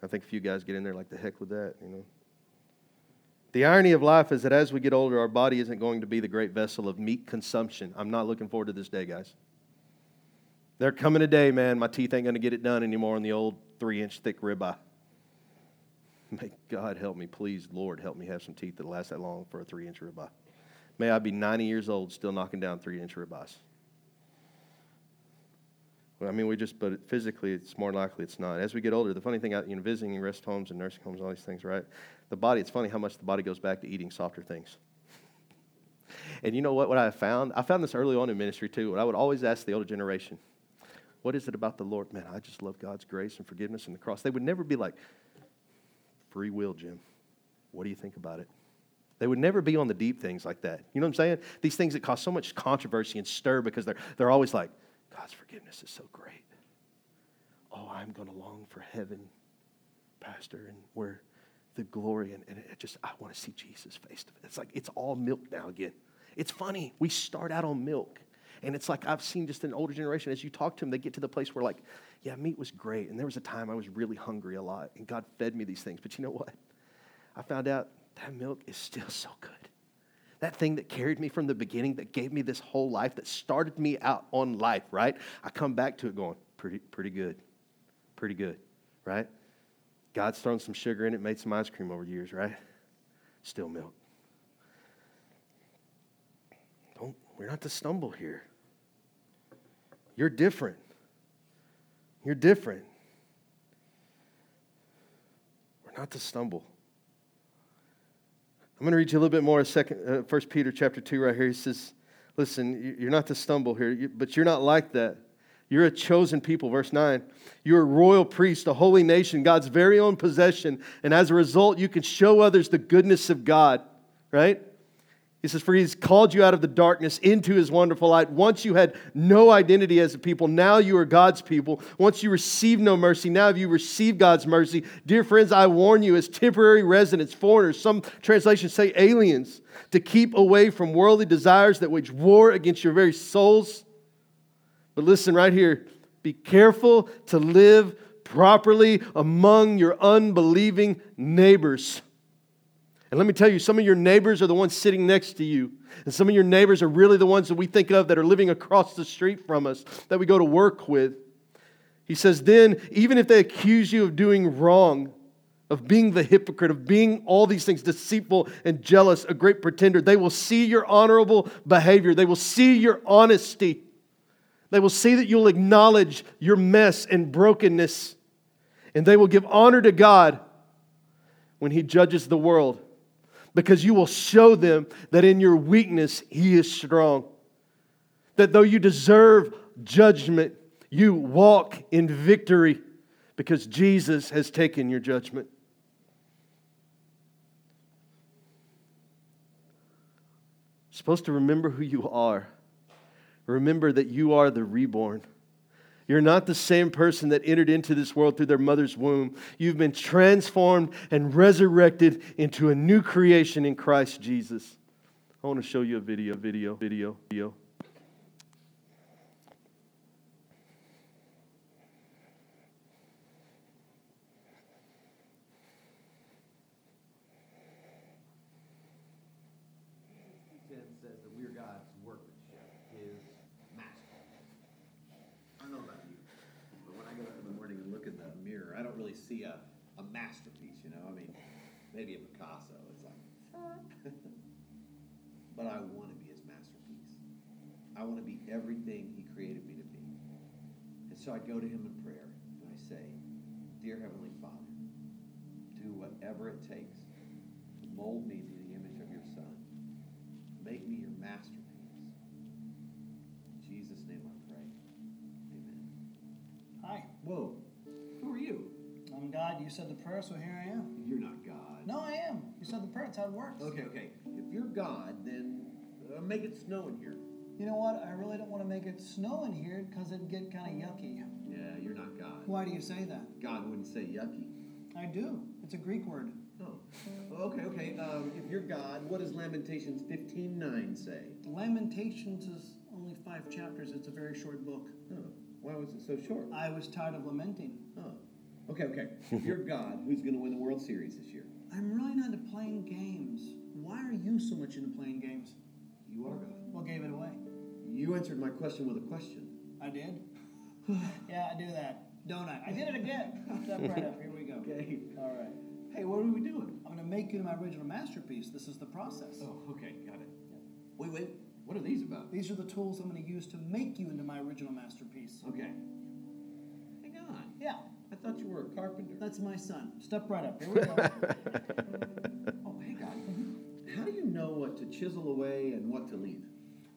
I think a few guys get in there like the heck with that, you know. The irony of life is that as we get older, our body isn't going to be the great vessel of meat consumption. I'm not looking forward to this day, guys. There coming a day, man, my teeth ain't going to get it done anymore on the old three inch thick ribeye. May God help me, please, Lord, help me have some teeth that last that long for a three inch ribeye. May I be 90 years old still knocking down three inch ribeyes. Well, I mean, we just, but physically, it's more likely it's not. As we get older, the funny thing, you know, visiting rest homes and nursing homes, all these things, right? The body, it's funny how much the body goes back to eating softer things. and you know what, what I found? I found this early on in ministry too. What I would always ask the older generation, what is it about the Lord? Man, I just love God's grace and forgiveness and the cross. They would never be like, free will, Jim. What do you think about it? They would never be on the deep things like that. You know what I'm saying? These things that cause so much controversy and stir because they're, they're always like, God's forgiveness is so great. Oh, I'm going to long for heaven, Pastor, and where the glory and, and it just, I want to see Jesus face to face. It's like, it's all milk now again. It's funny. We start out on milk. And it's like I've seen just an older generation, as you talk to them, they get to the place where, like, yeah, meat was great. And there was a time I was really hungry a lot, and God fed me these things. But you know what? I found out that milk is still so good. That thing that carried me from the beginning, that gave me this whole life, that started me out on life, right? I come back to it going, pretty, pretty good. Pretty good, right? God's thrown some sugar in it, made some ice cream over years, right? Still milk. Don't, we're not to stumble here. You're different. You're different. We're not to stumble. I'm going to read you a little bit more. Second, uh, First Peter chapter two, right here. He says, "Listen, you're not to stumble here, but you're not like that. You're a chosen people." Verse nine. You're a royal priest, a holy nation, God's very own possession, and as a result, you can show others the goodness of God. Right? He says, For he's called you out of the darkness into his wonderful light. Once you had no identity as a people, now you are God's people. Once you received no mercy, now have you receive God's mercy. Dear friends, I warn you as temporary residents, foreigners, some translations say aliens, to keep away from worldly desires that wage war against your very souls. But listen right here be careful to live properly among your unbelieving neighbors. And let me tell you, some of your neighbors are the ones sitting next to you. And some of your neighbors are really the ones that we think of that are living across the street from us, that we go to work with. He says, then, even if they accuse you of doing wrong, of being the hypocrite, of being all these things, deceitful and jealous, a great pretender, they will see your honorable behavior. They will see your honesty. They will see that you'll acknowledge your mess and brokenness. And they will give honor to God when He judges the world because you will show them that in your weakness, He is strong. That though you deserve judgment, you walk in victory because Jesus has taken your judgment. supposed to remember who you are. Remember that you are the reborn. You're not the same person that entered into this world through their mother's womb. You've been transformed and resurrected into a new creation in Christ Jesus. I want to show you a video, video, video, video. Everything He created me to be. And so I go to Him in prayer and I say, Dear Heavenly Father, do whatever it takes to mold me to the image of your Son. Make me your masterpiece. In Jesus' name I pray. Amen. Hi. Whoa. God. You said the prayer, so here I am. You're not God. No, I am. You said the prayer. That's how it works. Okay, okay. If you're God, then uh, make it snow in here. You know what? I really don't want to make it snow in here because it'd get kind of yucky. Yeah, you're not God. Why do you say that? God wouldn't say yucky. I do. It's a Greek word. Oh. Okay, okay. Um, if you're God, what does Lamentations 15.9 say? Lamentations is only five chapters. It's a very short book. Oh. Why was it so short? I was tired of lamenting. Oh. Okay, okay. if you're God, who's going to win the World Series this year? I'm really not into playing games. Why are you so much into playing games? You are God. What gave it away? You answered my question with a question. I did? yeah, I do that. Don't I? I did it again. Step right up. Here we go. Okay. All right. Hey, what are we doing? I'm going to make you my original masterpiece. This is the process. Oh, okay. Got it. Wait, wait. What are these about? These are the tools I'm going to use to make you into my original masterpiece. Okay. Hang on. Yeah. I thought you were a carpenter. That's my son. Step right up. Here we go. oh, hey, God. How do you know what to chisel away and what to leave?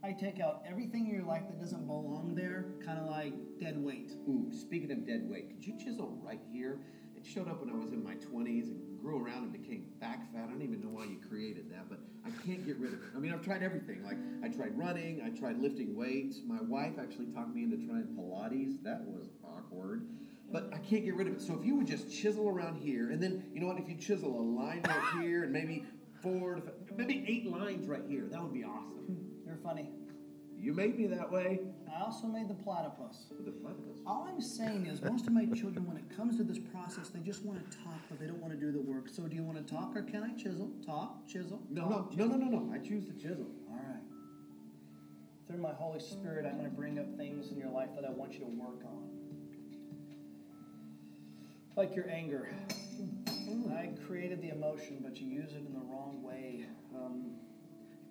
I take out everything in your life that doesn't belong there, kind of like dead weight. Ooh, speaking of dead weight, could you chisel right here? It showed up when I was in my 20s and grew around and became back fat. I don't even know why you created that, but I can't get rid of it. I mean, I've tried everything. Like, I tried running, I tried lifting weights. My wife actually talked me into trying Pilates. That was awkward. But I can't get rid of it. So if you would just chisel around here, and then, you know what, if you chisel a line right here, and maybe four to maybe eight lines right here, that would be awesome. Hmm, you're funny. You made me that way. I also made the platypus. The platypus. All I'm saying is, most of my children, when it comes to this process, they just want to talk, but they don't want to do the work. So, do you want to talk, or can I chisel? Talk, chisel. No, talk, no, chisel. no, no, no, no. I choose to chisel. All right. Through my Holy Spirit, I'm going to bring up things in your life that I want you to work on, like your anger. I created the emotion, but you use it in the wrong way. Um,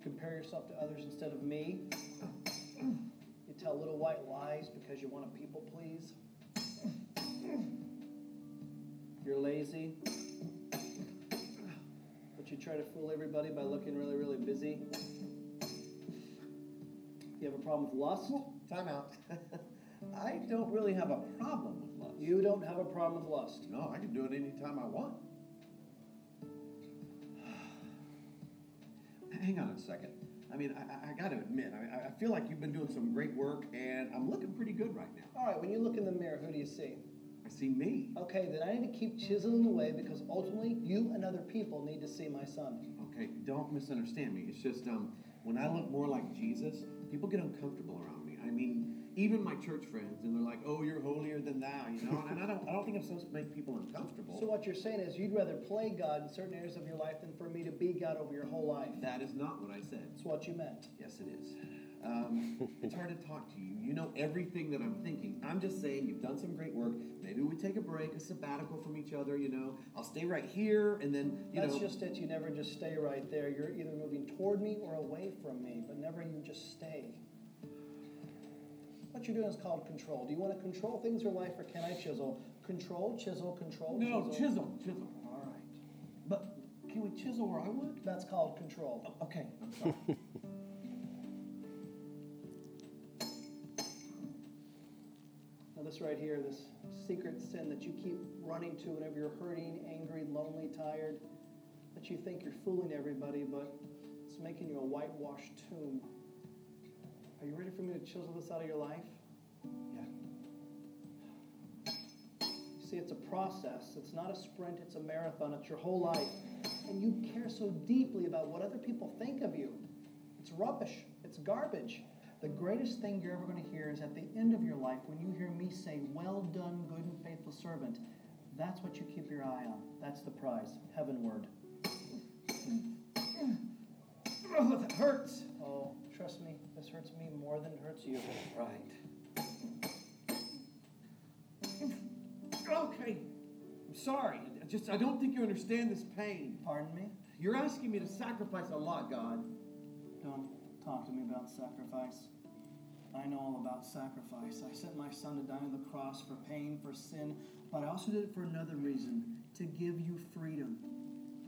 compare yourself to others instead of me. You tell little white lies because you want to people please. You're lazy. But you try to fool everybody by looking really, really busy. You have a problem with lust? Time out. I don't really have a problem with lust. You don't have a problem with lust. No, I can do it anytime I want. Hang on a second. I mean, I, I got to admit, I, I feel like you've been doing some great work, and I'm looking pretty good right now. All right, when you look in the mirror, who do you see? I see me. Okay, then I need to keep chiseling away because ultimately you and other people need to see my son. Okay, don't misunderstand me. It's just um, when I look more like Jesus, people get uncomfortable around me. I mean, even my church friends, and they're like, "Oh, you're holier than thou," you know. and I don't, I don't think I'm supposed to make people uncomfortable. So what you're saying is you'd rather play God in certain areas of your life than for me to be God over your whole life. that is not what I said. That's what you meant. Yes, it is. Um, it's hard to talk to you. You know everything that I'm thinking. I'm just saying you've done some great work. Maybe we take a break, a sabbatical from each other. You know, I'll stay right here, and then you That's know. just it. You never just stay right there. You're either moving toward me or away from me, but never you just stay. What you're doing is called control. Do you want to control things in your life, or can I chisel? Control, chisel, control, no, chisel. chisel, chisel. All right. But can we chisel where I want? That's called control. Oh, okay, I'm sorry. Now, this right here, this secret sin that you keep running to whenever you're hurting, angry, lonely, tired, that you think you're fooling everybody, but it's making you a whitewashed tomb. Are you ready for me to chisel this out of your life? Yeah. You see, it's a process. It's not a sprint, it's a marathon. It's your whole life. And you care so deeply about what other people think of you. It's rubbish, it's garbage. The greatest thing you're ever going to hear is at the end of your life when you hear me say, Well done, good and faithful servant. That's what you keep your eye on. That's the prize, heavenward. Oh, that hurts. Oh, trust me, hurts me more than it hurts you. Right. Okay. I'm sorry. I just I don't think you understand this pain. Pardon me? You're asking me to sacrifice a lot, God. Don't talk to me about sacrifice. I know all about sacrifice. I sent my son to die on the cross for pain, for sin, but I also did it for another reason to give you freedom.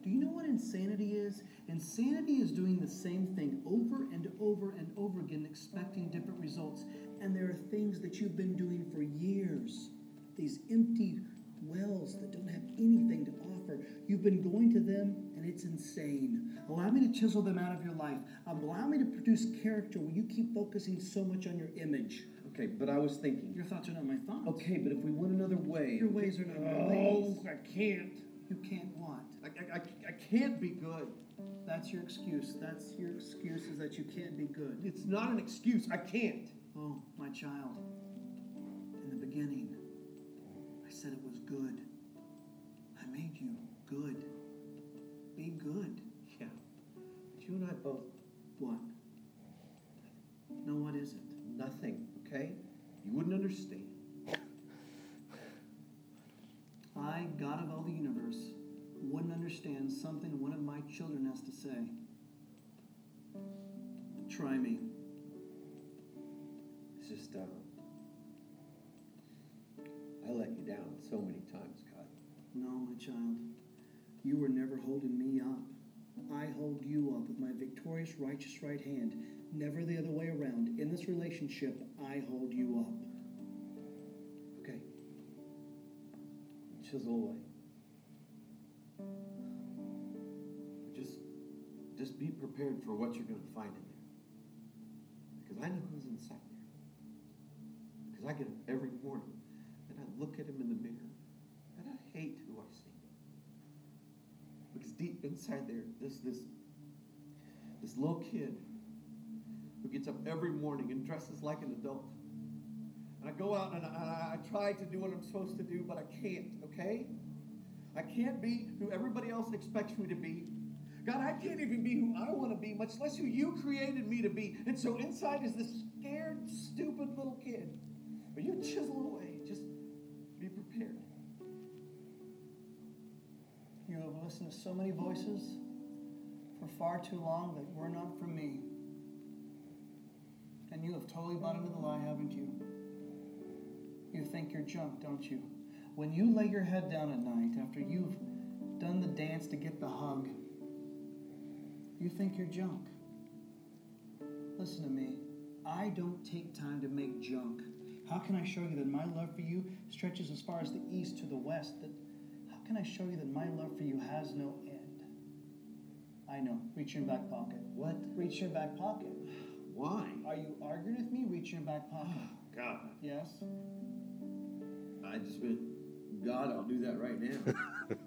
Do you know what insanity is? Insanity is doing the same thing over and over and over again, expecting different results. And there are things that you've been doing for years, these empty wells that don't have anything to offer. You've been going to them, and it's insane. Allow me to chisel them out of your life. Allow me to produce character where you keep focusing so much on your image. Okay, but I was thinking. Your thoughts are not my thoughts. Okay, but if we went another way. Your ways are not my Oh, ways. I can't. You can't what? I, I, I, I can't be good. That's your excuse. That's your excuse is that you can't be good. It's not an excuse. I can't. Oh, my child. In the beginning, I said it was good. I made you good. Be good. Yeah. But you and I both What? No, what is it? nothing, okay? You wouldn't understand. I, God of all the universe, wouldn't understand something one of my children has to say. Try me. It's just, uh, I let you down so many times, God. No, my child. You were never holding me up. I hold you up with my victorious, righteous right hand, never the other way around. In this relationship, I hold you up. Okay. Chisel away. Just, just be prepared for what you're going to find in there. Because I know who's inside there. Because I get up every morning and I look at him in the mirror and I hate who I see. Because deep inside there, this this this little kid who gets up every morning and dresses like an adult. And I go out and I, I try to do what I'm supposed to do, but I can't, okay? I can't be who everybody else expects me to be. God, I can't even be who I want to be, much less who you created me to be. And so inside is this scared, stupid little kid. But you chisel away. Just be prepared. You have listened to so many voices for far too long that were not from me. And you have totally bought into the lie, haven't you? You think you're junk, don't you? When you lay your head down at night after you've done the dance to get the hug, you think you're junk. Listen to me. I don't take time to make junk. How can I show you that my love for you stretches as far as the east to the west? That how can I show you that my love for you has no end? I know. Reach your back pocket. What? Reach your back pocket. Why? Are you arguing with me? Reach your back pocket. God. Yes? I just went, God, I'll do that right now.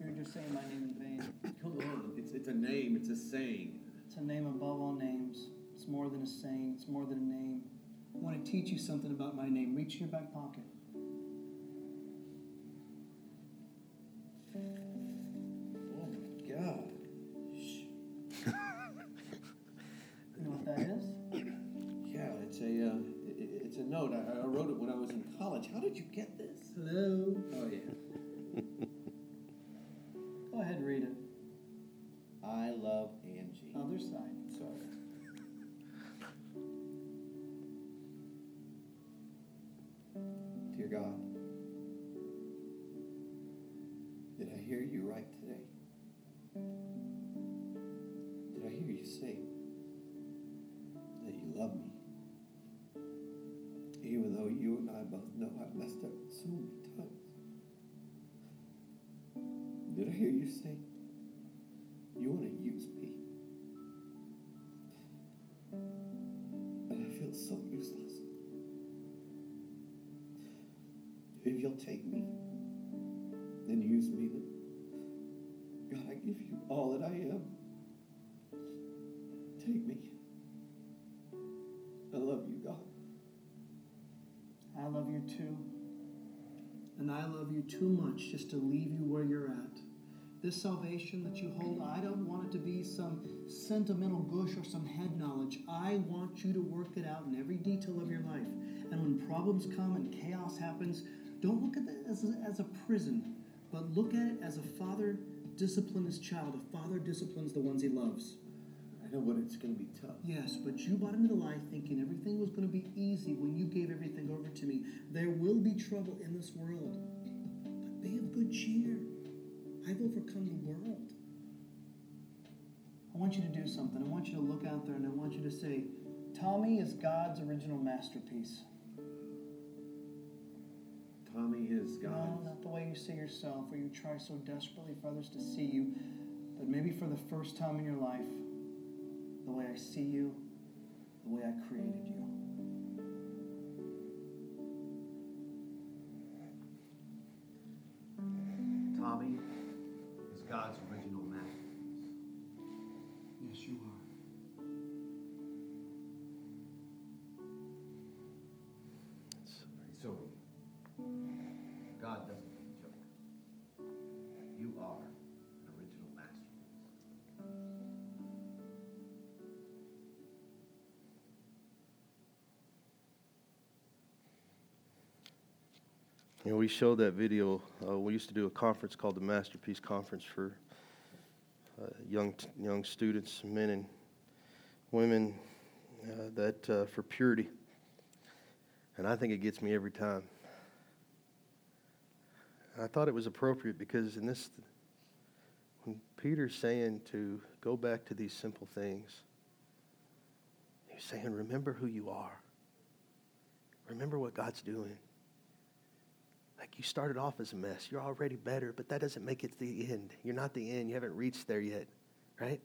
You're just saying my name in vain. Come on. It's, it's a name, it's a saying. It's a name above all names. It's more than a saying, it's more than a name. I want to teach you something about my name. Reach in your back pocket. Oh my God. You know what that is? Yeah, it's a uh, it, it's a note. I, I wrote it when I was in college. How did you get this? Hello. Oh yeah. I love Angie. Other side. Sorry. Dear God, did I hear you right today? Did I hear you say that you love me? Even though you and I both know I've messed up so many times. Did I hear you say Take me and use me, God, I give you all that I am. Take me. I love you, God. I love you too. And I love you too much just to leave you where you're at. This salvation that you hold, I don't want it to be some sentimental gush or some head knowledge. I want you to work it out in every detail of your life. And when problems come and chaos happens, don't look at it as a, as a prison, but look at it as a father disciplines his child. A father disciplines the ones he loves. I know, but it's going to be tough. Yes, but you bought into the lie thinking everything was going to be easy when you gave everything over to me. There will be trouble in this world, but be of good cheer. I've overcome the world. I want you to do something. I want you to look out there and I want you to say, Tommy is God's original masterpiece. Tommy is God. No, not the way you see yourself or you try so desperately for others to see you, but maybe for the first time in your life, the way I see you, the way I created you. Tommy is God's original You know, we showed that video. Uh, we used to do a conference called the Masterpiece Conference for uh, young young students, men and women, uh, that uh, for purity. And I think it gets me every time. And I thought it was appropriate because in this, when Peter's saying to go back to these simple things, he's saying, remember who you are. Remember what God's doing. Like you started off as a mess. You're already better, but that doesn't make it the end. You're not the end. You haven't reached there yet, right?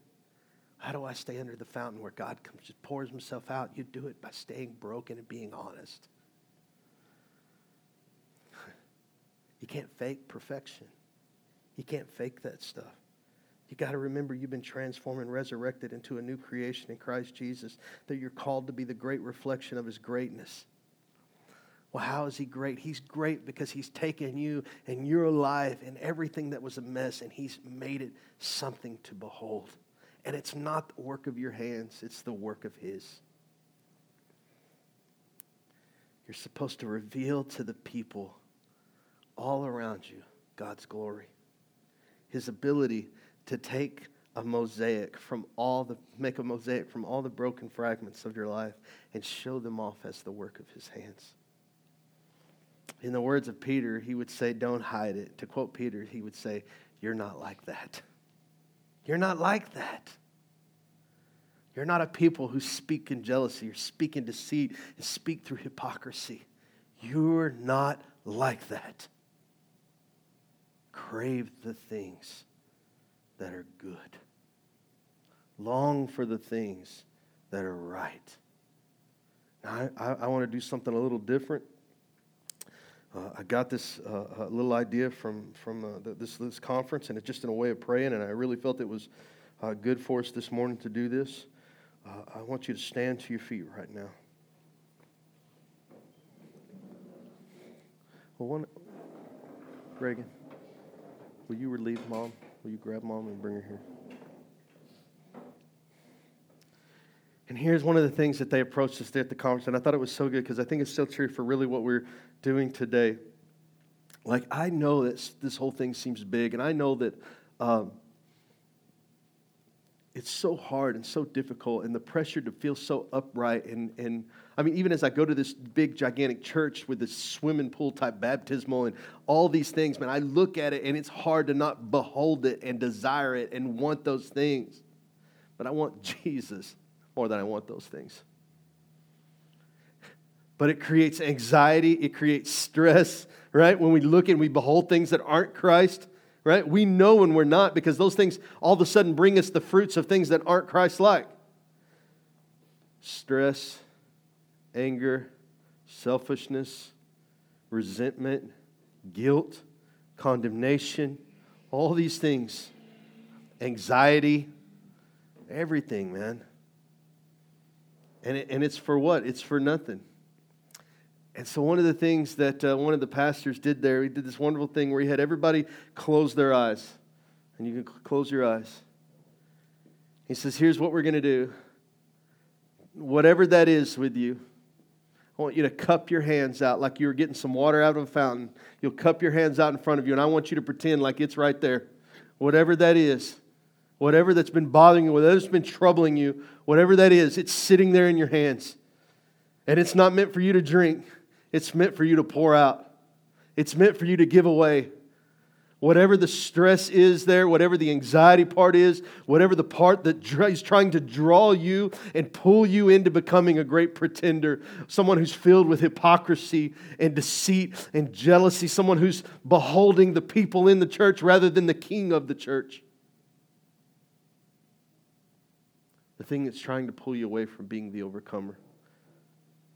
How do I stay under the fountain where God comes, just pours himself out? You do it by staying broken and being honest. You can't fake perfection. You can't fake that stuff. You got to remember you've been transformed and resurrected into a new creation in Christ Jesus, that you're called to be the great reflection of his greatness. Well, how is he great? He's great because he's taken you and your life and everything that was a mess and he's made it something to behold. And it's not the work of your hands, it's the work of his. You're supposed to reveal to the people all around you God's glory, his ability to take a mosaic from all the make a mosaic from all the broken fragments of your life and show them off as the work of his hands. In the words of Peter, he would say, Don't hide it. To quote Peter, he would say, You're not like that. You're not like that. You're not a people who speak in jealousy or speak in deceit and speak through hypocrisy. You're not like that. Crave the things that are good, long for the things that are right. Now, I, I, I want to do something a little different. Uh, I got this uh, little idea from, from uh, the, this, this conference, and it's just in a way of praying, and I really felt it was uh, good for us this morning to do this. Uh, I want you to stand to your feet right now. Well, one, Reagan, will you relieve mom? Will you grab mom and bring her here? And here's one of the things that they approached us at the conference, and I thought it was so good because I think it's so true for really what we're doing today. Like, I know that this whole thing seems big, and I know that um, it's so hard and so difficult, and the pressure to feel so upright. And, and I mean, even as I go to this big, gigantic church with this swimming pool type baptismal and all these things, man, I look at it and it's hard to not behold it and desire it and want those things. But I want Jesus more than I want those things. but it creates anxiety, it creates stress, right? When we look and we behold things that aren't Christ, right? We know when we're not because those things all of a sudden bring us the fruits of things that aren't Christ like stress, anger, selfishness, resentment, guilt, condemnation, all these things, anxiety, everything, man. And, it, and it's for what? It's for nothing. And so, one of the things that uh, one of the pastors did there, he did this wonderful thing where he had everybody close their eyes. And you can close your eyes. He says, Here's what we're going to do. Whatever that is with you, I want you to cup your hands out like you were getting some water out of a fountain. You'll cup your hands out in front of you, and I want you to pretend like it's right there. Whatever that is, whatever that's been bothering you, whatever's been troubling you, whatever that is, it's sitting there in your hands. And it's not meant for you to drink. It's meant for you to pour out, it's meant for you to give away. Whatever the stress is there, whatever the anxiety part is, whatever the part that is trying to draw you and pull you into becoming a great pretender, someone who's filled with hypocrisy and deceit and jealousy, someone who's beholding the people in the church rather than the king of the church. The thing that's trying to pull you away from being the overcomer.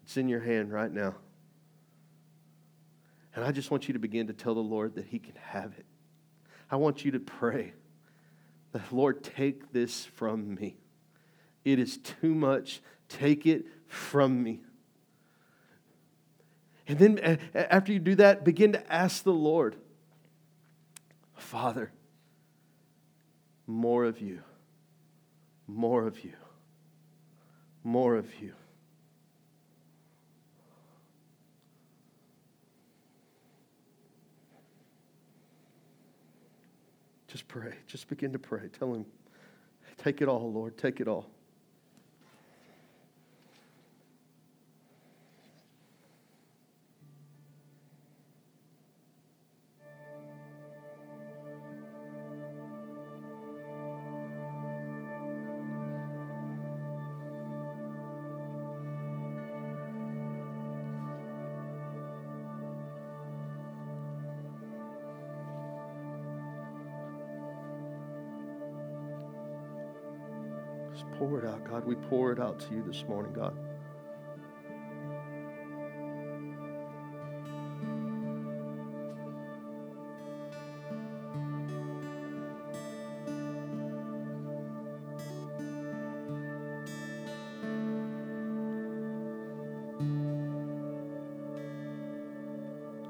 It's in your hand right now. And I just want you to begin to tell the Lord that He can have it. I want you to pray that, Lord, take this from me. It is too much. Take it from me. And then after you do that, begin to ask the Lord, Father, more of you, more of you, more of you. Just pray. Just begin to pray. Tell Him, take it all, Lord. Take it all. We pour it out to you this morning, God.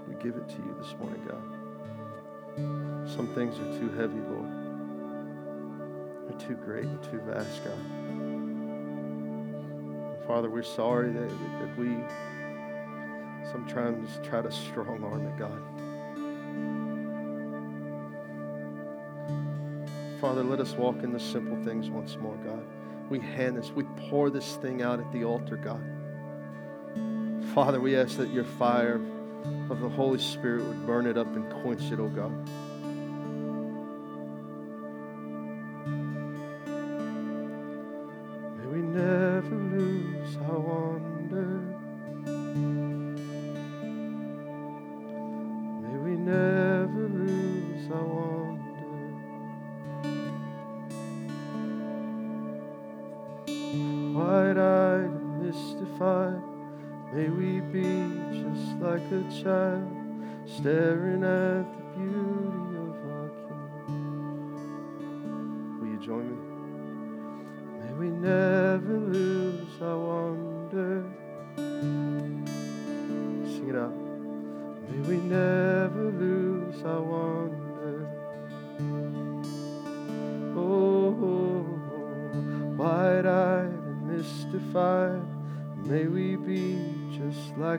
We give it to you this morning, God. Some things are too heavy, Lord. They're too great and too vast, God. Father, we're sorry that, that we sometimes try to strong arm it, God. Father, let us walk in the simple things once more, God. We hand this, we pour this thing out at the altar, God. Father, we ask that your fire of the Holy Spirit would burn it up and quench it, oh God.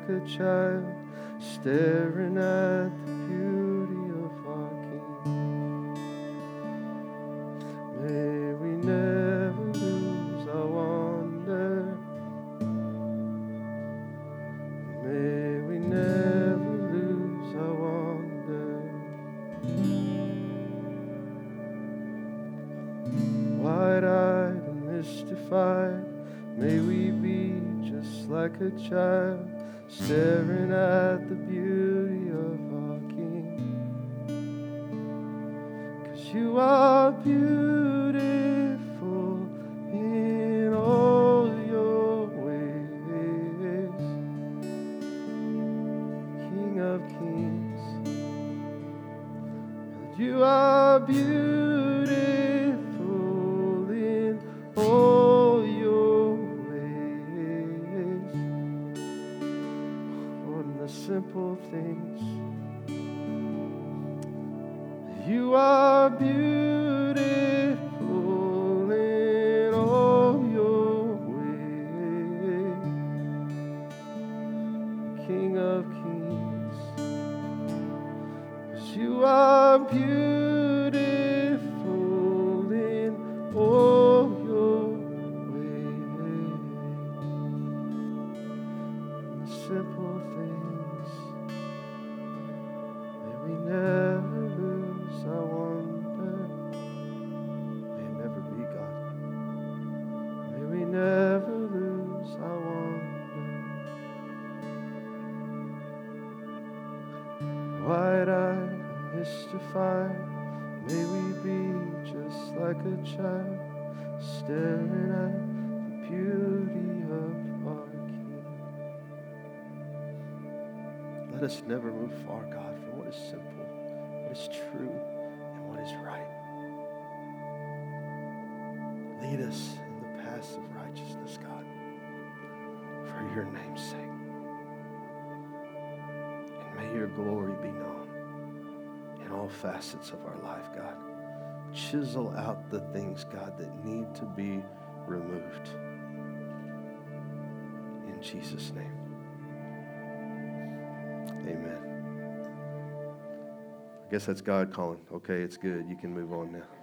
A child beauty. chisel out the things, God, that need to be removed. In Jesus' name. Amen. I guess that's God calling. Okay, it's good. You can move on now.